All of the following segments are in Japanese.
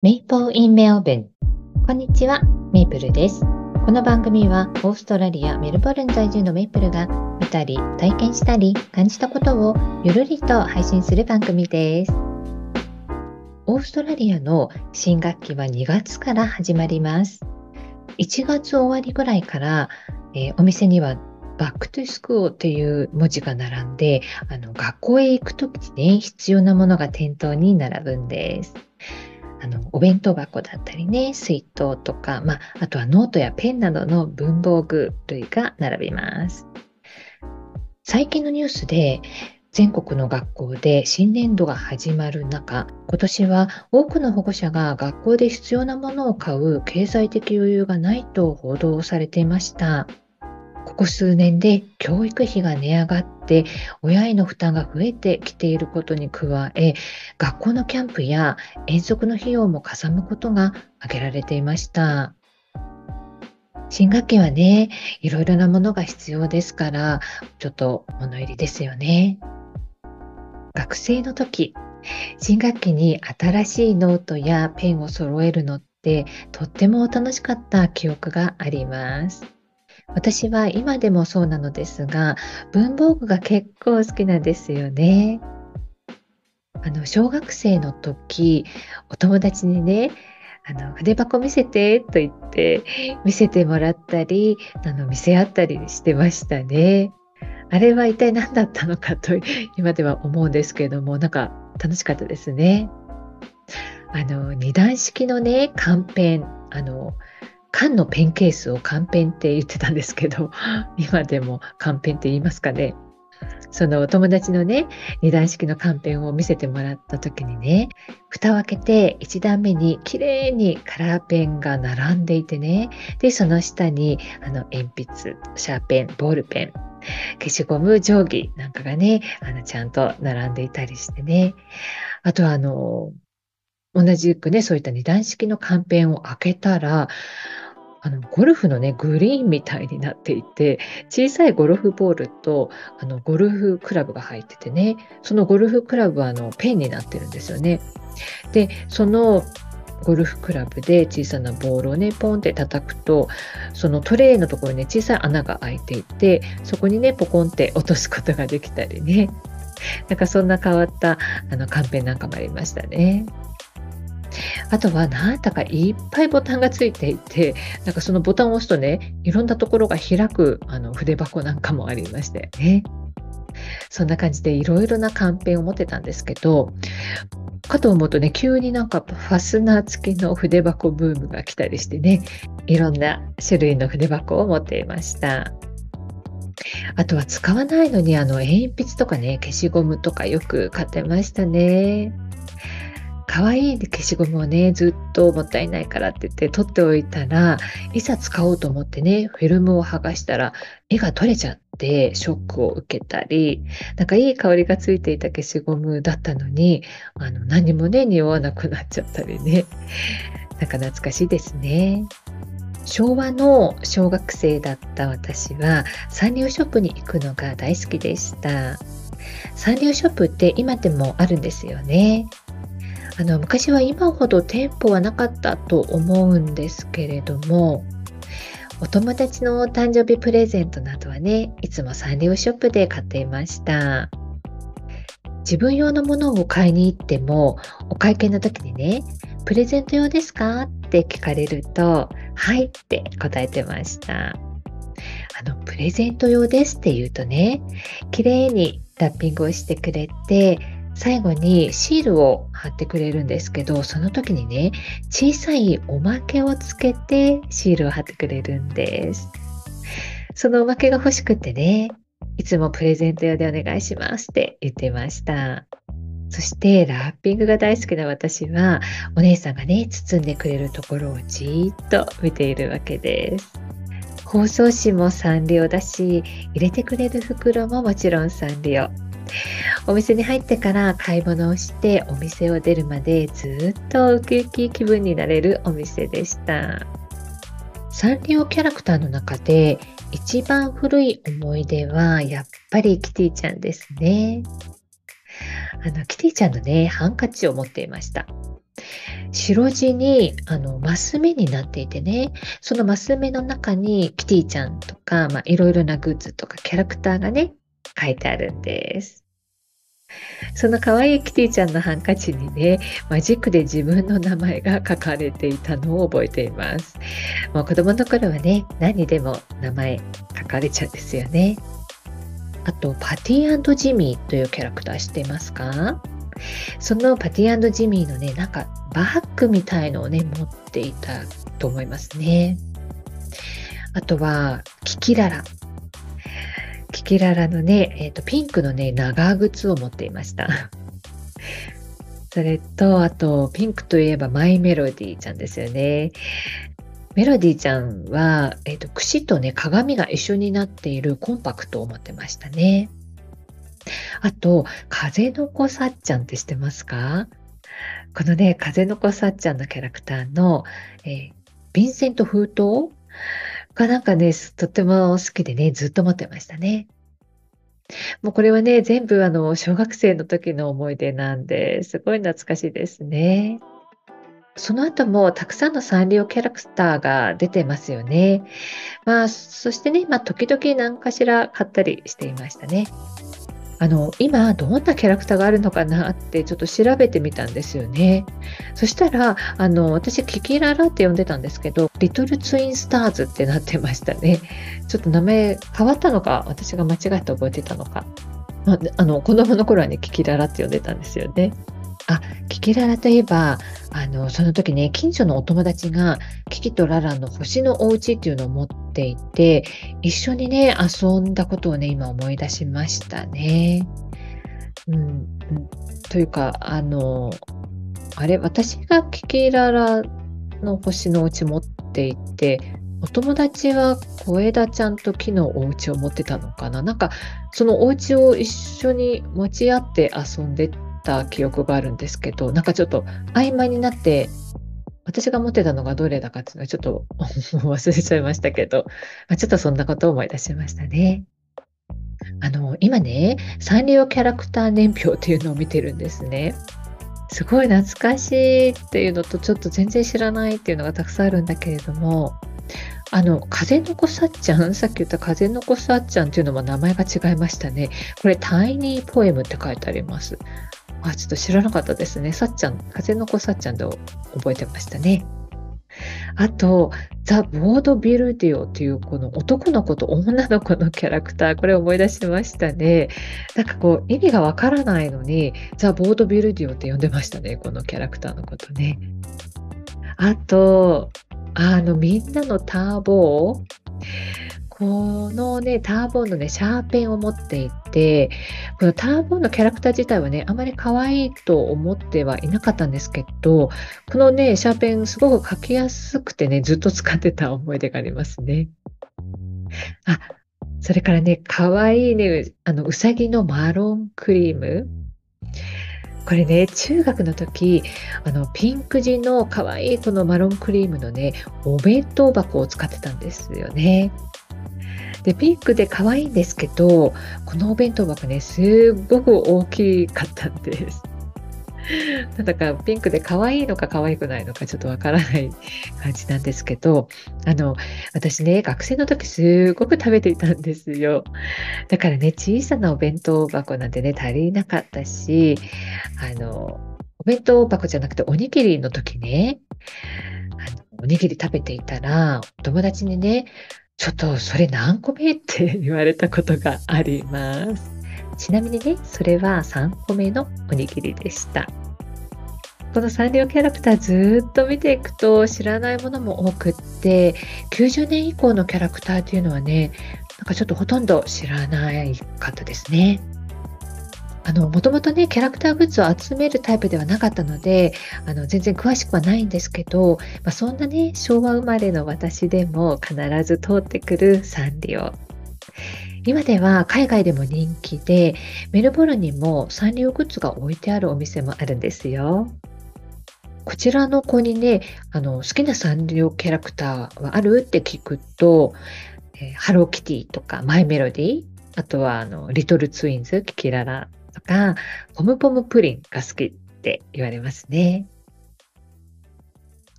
メイポーインメオブン。こんにちは、メイプルです。この番組はオーストラリア・メルボルン在住のメイプルが見たり、体験したり、感じたことをゆるりと配信する番組です。オーストラリアの新学期は2月から始まります。1月終わりぐらいから、えー、お店にはバックトゥスクールという文字が並んで、あの学校へ行くときにね、必要なものが店頭に並ぶんです。あのお弁当箱だったりね水筒とか、まあ、あとはノートやペンなどの文房具類が並びます。最近のニュースで全国の学校で新年度が始まる中今年は多くの保護者が学校で必要なものを買う経済的余裕がないと報道されていました。ここ数年で教育費が値上がって親への負担が増えてきていることに加え学校のキャンプや遠足の費用もかさむことが挙げられていました新学期はねいろいろなものが必要ですからちょっと物入りですよね学生の時新学期に新しいノートやペンを揃えるのってとっても楽しかった記憶があります。私は今でもそうなのですが、文房具が結構好きなんですよね。あの小学生の時、お友達にね、あの筆箱見せてと言って見せてもらったり、あの見せ合ったりしてましたね。あれは一体何だったのかと今では思うんですけれども、なんか楽しかったですね。あの二段式のね、カンペン、あの缶のペンケースを缶ペンって言ってたんですけど、今でも缶ペンって言いますかね。そのお友達のね、二段式の缶ペンを見せてもらった時にね、蓋を開けて1段目に綺麗にカラーペンが並んでいてね、で、その下にあの鉛筆、シャーペン、ボールペン、消しゴム、定規なんかがね、あのちゃんと並んでいたりしてね。あとはあの、同じくね、そういった二段式の缶ペンを開けたら、あのゴルフのね、グリーンみたいになっていて、小さいゴルフボールとあのゴルフクラブが入っててね、そのゴルフクラブはあのペンになってるんですよね。で、そのゴルフクラブで小さなボールをね、ポンって叩くと、そのトレーのところにね、小さい穴が開いていて、そこにね、ポコンって落とすことができたりね。なんかそんな変わったあのカンペなんかもありましたね。あとはなんだかいっぱいボタンがついていて、なんかそのボタンを押すとね、いろんなところが開くあの筆箱なんかもありましたよね。そんな感じでいろいろなカンペを持ってたんですけど、かと思うとね、急になんかファスナー付きの筆箱ブームが来たりしてね、いろんな種類の筆箱を持っていました。あとは使わないのにあの鉛筆とかね、消しゴムとかよく買ってましたね。可愛い消しゴムをね、ずっともったいないからって言って取っておいたら、いざ使おうと思ってね、フィルムを剥がしたら、絵が取れちゃってショックを受けたり、なんかいい香りがついていた消しゴムだったのに、あの何もね、匂わなくなっちゃったりね。なんか懐かしいですね。昭和の小学生だった私はサンリオショップに行くのが大好きでした。サンリオショップって今でもあるんですよね。あの昔は今ほど店舗はなかったと思うんですけれどもお友達の誕生日プレゼントなどはねいつもサンリオショップで買っていました。自分用のものを買いに行ってもお会計の時にねプレゼント用ですか？って聞かれるとはいって答えてました。あのプレゼント用ですって言うとね綺麗にラッピングをしてくれて最後にシールを貼ってくれるんですけど、その時にね、小さいおまけをつけてシールを貼ってくれるんです。そのおまけが欲しくてね、いつもプレゼント用でお願いしますって言ってました。そしてラッピングが大好きな私はお姉さんがね包んでくれるところをじーっと見ているわけです。包装紙もサンリオだし入れてくれる袋ももちろんサンリオ。お店に入ってから買い物をしてお店を出るまでずっとウキウキ気分になれるお店でした。サンリオキャラクターの中で一番古い思い出はやっぱりキティちゃんですね。あのキティちゃんのね、ハンカチを持っていました。白地にあのマス目になっていてね、そのマス目の中にキティちゃんとか、まあ、いろいろなグッズとかキャラクターがね、書いてあるんです。その可愛いキティちゃんのハンカチにね、マジックで自分の名前が書かれていたのを覚えています。もう子供の頃はね、何でも名前書かれちゃうんですよね。あと、パティジミーというキャラクター知っていますか？そのパティジミーのね、なんかバッグみたいのをね、持っていたと思いますね。あとは、キキララ。キキララのね、え、ー、と、ピンクのね、長靴を持っていました。それと、あと、ピンクといえばマイメロディーちゃんですよね。メロディーちゃんは、えっ、ー、と、櫛とね、鏡が一緒になっているコンパクトを持ってましたね。あと、風の子さっちゃんって知ってますか？このね、風の子さっちゃんのキャラクターの、えー、ヴィンセント封筒？がなんかね、とっても好きでね、ずっと持ってましたね。もうこれはね、全部あの、小学生の時の思い出なんで、すごい懐かしいですね。その後もたくさんのサンリオキャラクターが出てますよね。まあ、そしてね、まあ、時々何かしら買ったりしていましたね。あの、今どんなキャラクターがあるのかなってちょっと調べてみたんですよね。そしたら、あの、私、キキララって呼んでたんですけど、リトルツインスターズってなってましたね。ちょっと名前変わったのか、私が間違えて覚えてたのか。まあ、あの、子供の頃はね、キキララって呼んでたんですよね。あ、キキララといえば、あの、その時ね、近所のお友達が、キキとララの星のお家っていうのを持っていて、一緒にね、遊んだことをね、今思い出しましたね。うん、というか、あの、あれ、私がキキララの星のお家持っていて、お友達は小枝ちゃんと木のお家を持ってたのかな？なんか、そのお家を一緒に持ち合って遊んでた記憶があるんですけど、なんかちょっと曖昧になって、私が持ってたのがどれだかっていうのはちょっと忘れちゃいましたけど、まあ、ちょっとそんなことを思い出しましたね。あの、今ね、サンリオキャラクター年表っていうのを見てるんですね。すごい懐かしいっていうのと、ちょっと全然知らないっていうのがたくさんあるんだけれども、あの、風の子さっちゃん、さっき言った風の子さっちゃんっていうのも名前が違いましたね。これ、タイニーポエムって書いてあります。あ、ちょっと知らなかったですね。さっちゃん、風の子さっちゃんで覚えてましたね。あと、ザ・ボードビルディオっていうこの男の子と女の子のキャラクター、これ思い出しましたね。なんかこう、意味がわからないのに、ザ・ボードビルディオって呼んでましたね、このキャラクターのことね。あと、あの、みんなのターボーこのね、ターボンのね、シャーペンを持っていて、このターボンのキャラクター自体はね、あまり可愛いと思ってはいなかったんですけど、このね、シャーペンすごく書きやすくてね、ずっと使ってた思い出がありますね。あ、それからね、可愛いね、あの、うさぎのマロンクリーム。これね、中学の時、あの、ピンク地の可愛いこのマロンクリームのね、お弁当箱を使ってたんですよね。で、ピンクで可愛いんですけど、このお弁当箱ね、すっごく大きかったんです。なんだかピンクで可愛いのか可愛くないのかちょっとわからない感じなんですけど、あの、私ね、学生の時すごく食べていたんですよ。だからね、小さなお弁当箱なんてね、足りなかったし、あの、お弁当箱じゃなくておにぎりの時ね、あのおにぎり食べていたら、友達にね、ちょっとそれ何個目って言われたことがあります。ちなみにね、それは3個目のおにぎりでした。このサンリオキャラクターずっと見ていくと知らないものも多くって、90年以降のキャラクターっていうのはね、なんかちょっとほとんど知らないかったですね。あの、もともとね、キャラクターグッズを集めるタイプではなかったので、あの、全然詳しくはないんですけど、まあ、そんなね、昭和生まれの私でも必ず通ってくるサンリオ。今では海外でも人気で、メルボルンにもサンリオグッズが置いてあるお店もあるんですよ。こちらの子にね、あの、好きなサンリオキャラクターはあるって聞くと、えー、ハローキティとかマイメロディあとはあの、リトルツインズ、キキララとか、ポムポムプリンが好きって言われますね。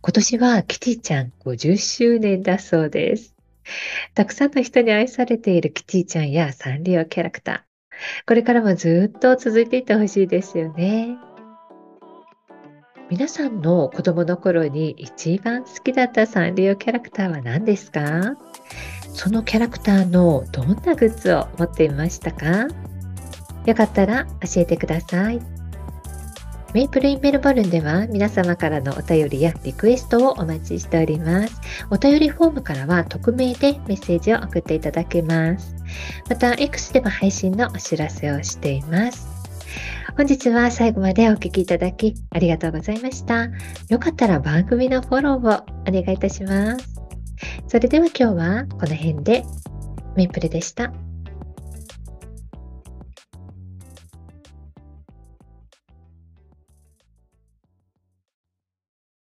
今年はキティちゃん50周年だそうです。たくさんの人に愛されているキティちゃんやサンリオキャラクター。これからもずっと続いていってほしいですよね。皆さんの子供の頃に一番好きだったサンリオキャラクターは何ですか？そのキャラクターのどんなグッズを持っていましたか？よかったら教えてください。メイプルインメルボルンでは皆様からのお便りやリクエストをお待ちしております。お便りフォームからは匿名でメッセージを送っていただけます。また、X でも配信のお知らせをしています。本日は最後までお聴きいただきありがとうございました。よかったら番組のフォローをお願いいたします。それでは今日はこの辺でメイプルでした。